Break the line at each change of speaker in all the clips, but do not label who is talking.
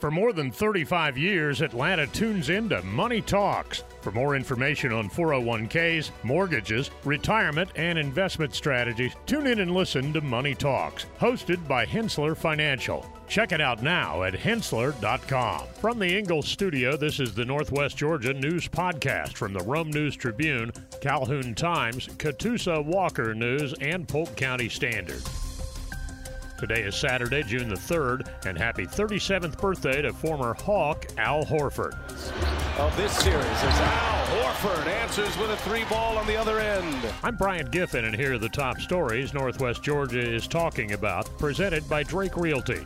For more than 35 years, Atlanta tunes into Money Talks. For more information on 401ks, mortgages, retirement, and investment strategies, tune in and listen to Money Talks, hosted by Henssler Financial. Check it out now at henssler.com. From the Ingles studio, this is the Northwest Georgia News Podcast from the Rome News Tribune, Calhoun Times, Catoosa Walker News, and Polk County Standard. Today is Saturday, June the 3rd, and happy 37th birthday to former Hawk Al Horford.
Of this series as Al Horford answers with a three ball on the other end.
I'm Brian Giffin, and here are the top stories Northwest Georgia is talking about, presented by Drake Realty.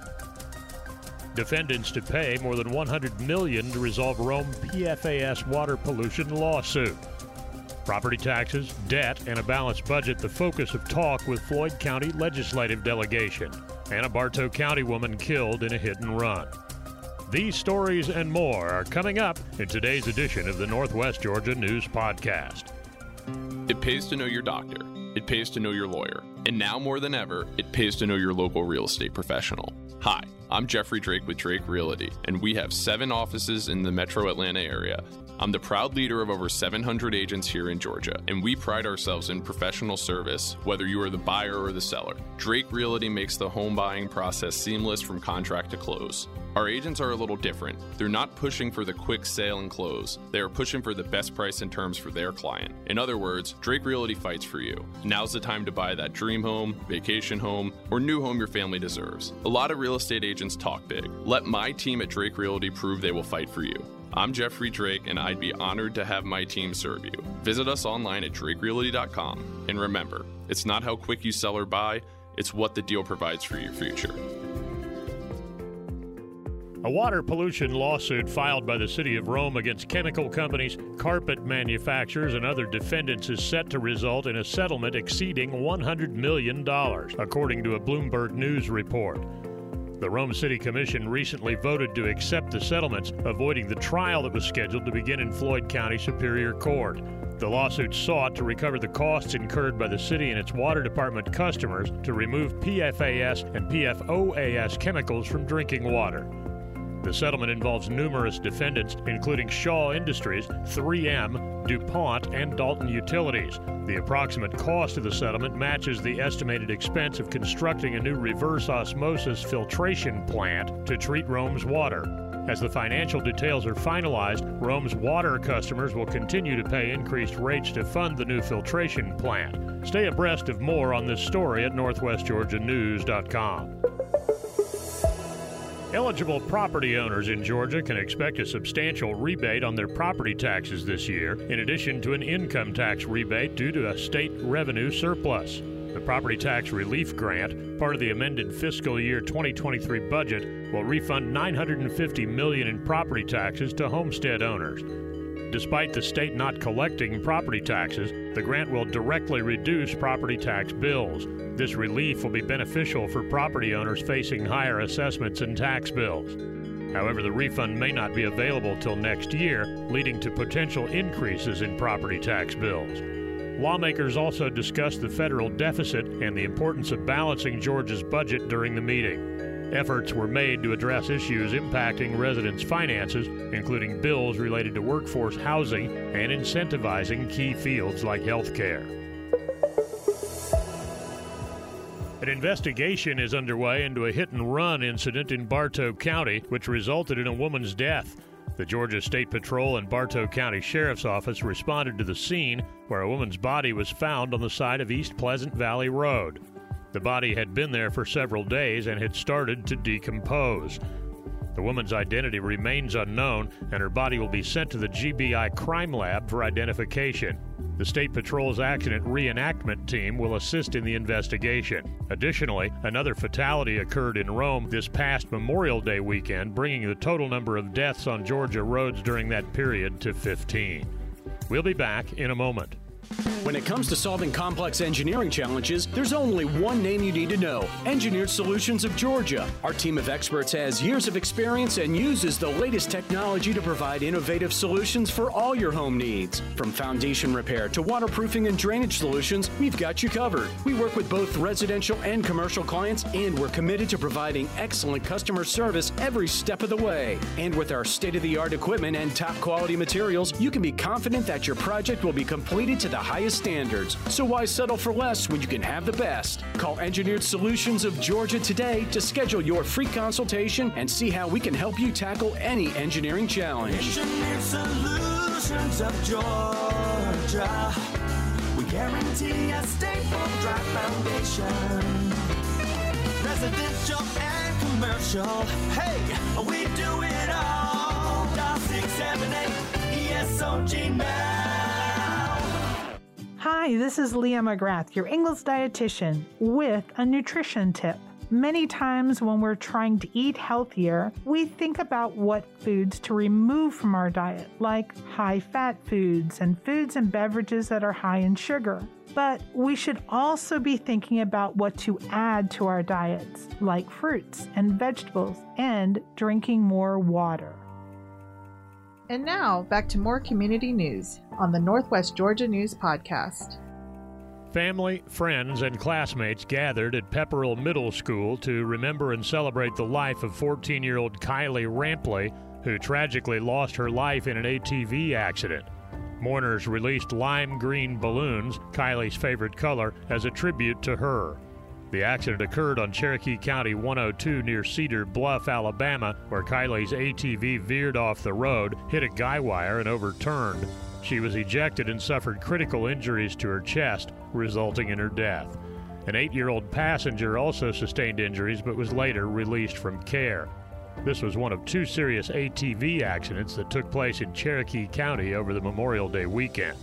Defendants to pay more than 100 million to resolve Rome PFAS water pollution lawsuit. Property taxes, debt, and a balanced budget the focus of talk with Floyd County legislative delegation. And a Bartow County woman killed in a hit and run. These stories and more are coming up in today's edition of the Northwest Georgia News Podcast.
It pays to know your doctor. It pays to know your lawyer. And now more than ever, it pays to know your local real estate professional. Hi, I'm Jeffrey Drake with Drake Realty, and we have seven offices in the metro Atlanta area I'm the proud leader of over 700 agents here in Georgia, and we pride ourselves in professional service, whether you are the buyer or the seller. Drake Realty makes the home buying process seamless from contract to close. Our agents are a little different. They're not pushing for the quick sale and close. They are pushing for the best price and terms for their client. In other words, Drake Realty fights for you. Now's the time to buy that dream home, vacation home, or new home your family deserves. A lot of real estate agents talk big. Let my team at Drake Realty prove they will fight for you. I'm Jeffrey Drake, and I'd be honored to have my team serve you. Visit us online at drakerealty.com. And remember, it's not how quick you sell or buy, it's what the deal provides for your future.
A water pollution lawsuit filed by the City of Rome against chemical companies, carpet manufacturers, and other defendants is set to result in a settlement exceeding $100 million, according to a Bloomberg News report. The Rome City Commission recently voted to accept the settlements, avoiding the trial that was scheduled to begin in Floyd County Superior Court. The lawsuit sought to recover the costs incurred by the city and its water department customers to remove PFAS and PFOAS chemicals from drinking water. The settlement involves numerous defendants, including Shaw Industries, 3M, DuPont, and Dalton Utilities. The approximate cost of the settlement matches the estimated expense of constructing a new reverse osmosis filtration plant to treat Rome's water. As the financial details are finalized, Rome's water customers will continue to pay increased rates to fund the new filtration plant. Stay abreast of more on this story at northwestgeorgianews.com. Eligible property owners in Georgia can expect a substantial rebate on their property taxes this year, in addition to an income tax rebate due to a state revenue surplus. The Property Tax Relief Grant, part of the amended fiscal year 2023 budget, will refund 950 million in property taxes to homestead owners. Despite the state not collecting property taxes, the grant will directly reduce property tax bills. This relief will be beneficial for property owners facing higher assessments and tax bills. However, the refund may not be available till next year, leading to potential increases in property tax bills. Lawmakers also discussed the federal deficit and the importance of balancing Georgia's budget during the meeting. Efforts were made to address issues impacting residents' finances, including bills related to workforce housing and incentivizing key fields like healthcare. An investigation is underway into a hit and run incident in Bartow County, which resulted in a woman's death. The Georgia State Patrol and Bartow County Sheriff's Office responded to the scene where a woman's body was found on the side of East Pleasant Valley Road. The body had been there for several days and had started to decompose. The woman's identity remains unknown, and her body will be sent to the GBI Crime Lab for identification. The State Patrol's accident reenactment team will assist in the investigation. Additionally, another fatality occurred in Rome this past Memorial Day weekend, bringing the total number of deaths on Georgia roads during that period to 15. We'll be back in a moment.
When it comes to solving complex engineering challenges, there's only one name you need to know Engineered Solutions of Georgia. Our team of experts has years of experience and uses the latest technology to provide innovative solutions for all your home needs. From foundation repair to waterproofing and drainage solutions, we've got you covered. We work with both residential and commercial clients, and we're committed to providing excellent customer service every step of the way. And with our state of the art equipment and top quality materials, you can be confident that your project will be completed to the highest standards. So why settle for less when you can have the best? Call Engineered Solutions of Georgia today to schedule your free consultation and see how we can help you tackle any engineering challenge.
Engineered Solutions of Georgia. We guarantee a stable, dry foundation. Residential and commercial. Hey, we do it all. Dial 678 ESOG now.
Hi, this is Leah McGrath, your Ingles dietitian, with a nutrition tip. Many times when we're trying to eat healthier, we think about what foods to remove from our diet, like high fat foods and foods and beverages that are high in sugar. But we should also be thinking about what to add to our diets, like fruits and vegetables, and drinking more water.
And now, back to more community news on the Northwest Georgia News Podcast.
Family, friends, and classmates gathered at Pepperell Middle School to remember and celebrate the life of 14 year old Kylie Rampley, who tragically lost her life in an ATV accident. Mourners released lime green balloons, Kylie's favorite color, as a tribute to her. The accident occurred on Cherokee County 102 near Cedar Bluff, Alabama, where Kylie's ATV veered off the road, hit a guy wire, and overturned. She was ejected and suffered critical injuries to her chest, resulting in her death. An eight year old passenger also sustained injuries but was later released from care. This was one of two serious ATV accidents that took place in Cherokee County over the Memorial Day weekend.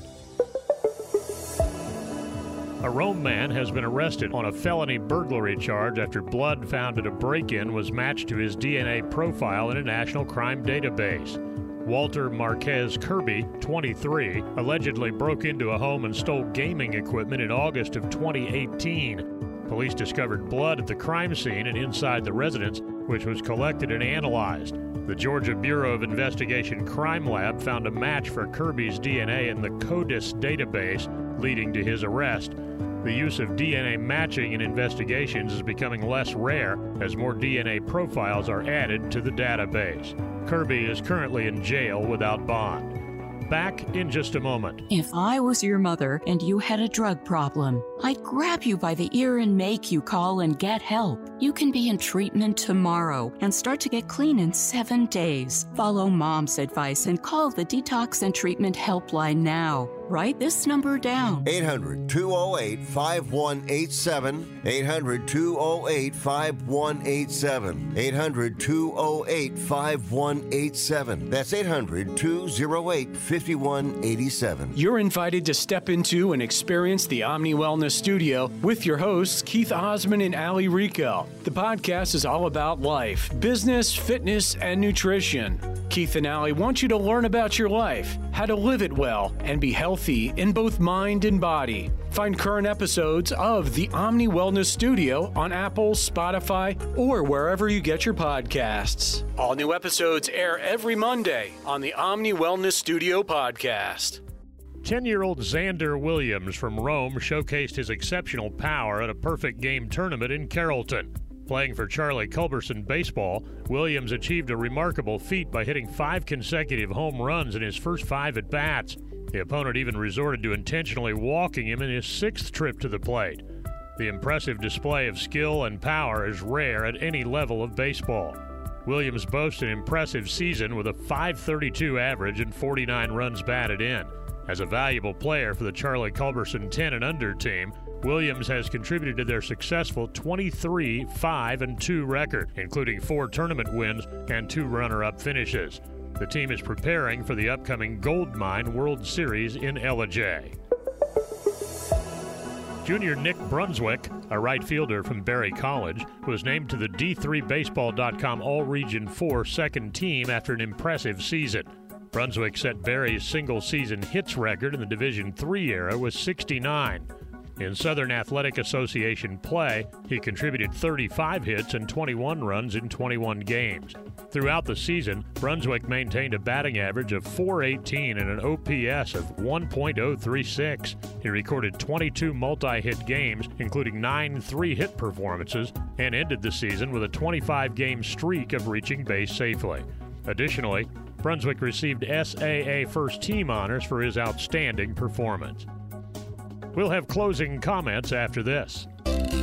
A Rome man has been arrested on a felony burglary charge after blood found at a break in was matched to his DNA profile in a national crime database. Walter Marquez Kirby, 23, allegedly broke into a home and stole gaming equipment in August of 2018. Police discovered blood at the crime scene and inside the residence, which was collected and analyzed. The Georgia Bureau of Investigation Crime Lab found a match for Kirby's DNA in the CODIS database, leading to his arrest. The use of DNA matching in investigations is becoming less rare as more DNA profiles are added to the database. Kirby is currently in jail without bond. Back in just a moment.
If I was your mother and you had a drug problem, I'd grab you by the ear and make you call and get help. You can be in treatment tomorrow and start to get clean in seven days. Follow mom's advice and call the Detox and Treatment Helpline now. Write this number down
800 208 5187. 800 208 5187. 800 208 5187. That's 800 208 5187.
You're invited to step into and experience the Omni Wellness Studio with your hosts, Keith Osman and Ali Rico. The podcast is all about life, business, fitness, and nutrition. Keith and Ali want you to learn about your life, how to live it well, and be healthy in both mind and body. Find current episodes of the Omni Wellness Studio on Apple, Spotify, or wherever you get your podcasts. All new episodes air every Monday on the Omni Wellness Studio podcast.
10 year old Xander Williams from Rome showcased his exceptional power at a perfect game tournament in Carrollton. Playing for Charlie Culberson Baseball, Williams achieved a remarkable feat by hitting five consecutive home runs in his first five at bats. The opponent even resorted to intentionally walking him in his sixth trip to the plate. The impressive display of skill and power is rare at any level of baseball. Williams boasts an impressive season with a 532 average and 49 runs batted in. As a valuable player for the Charlie Culberson 10 and under team, Williams has contributed to their successful 23 5 and 2 record, including four tournament wins and two runner up finishes. The team is preparing for the upcoming Goldmine World Series in Ellijay. Junior Nick Brunswick, a right fielder from Berry College, was named to the D3Baseball.com All Region 4 second team after an impressive season. Brunswick set Berry's single season hits record in the Division III era with 69. In Southern Athletic Association play, he contributed 35 hits and 21 runs in 21 games. Throughout the season, Brunswick maintained a batting average of 418 and an OPS of 1.036. He recorded 22 multi hit games, including nine three hit performances, and ended the season with a 25 game streak of reaching base safely. Additionally, Brunswick received SAA First Team honors for his outstanding performance. We'll have closing comments after this.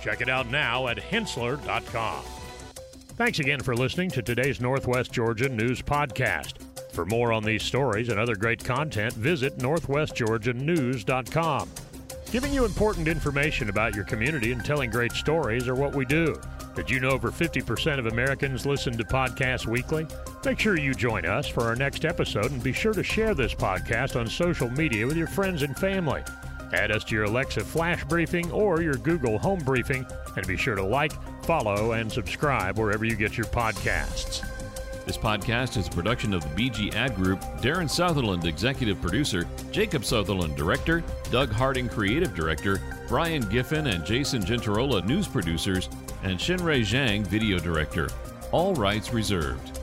Check it out now at henssler.com. Thanks again for listening to today's Northwest Georgia News Podcast. For more on these stories and other great content, visit northwestgeorgianews.com. Giving you important information about your community and telling great stories are what we do. Did you know over 50% of Americans listen to podcasts weekly? Make sure you join us for our next episode and be sure to share this podcast on social media with your friends and family. Add us to your Alexa Flash Briefing or your Google Home Briefing, and be sure to like, follow, and subscribe wherever you get your podcasts.
This podcast is a production of the BG Ad Group, Darren Sutherland, Executive Producer, Jacob Sutherland, Director, Doug Harding, Creative Director, Brian Giffin and Jason Gentarola, News Producers, and Shinrei Zhang, Video Director. All rights reserved.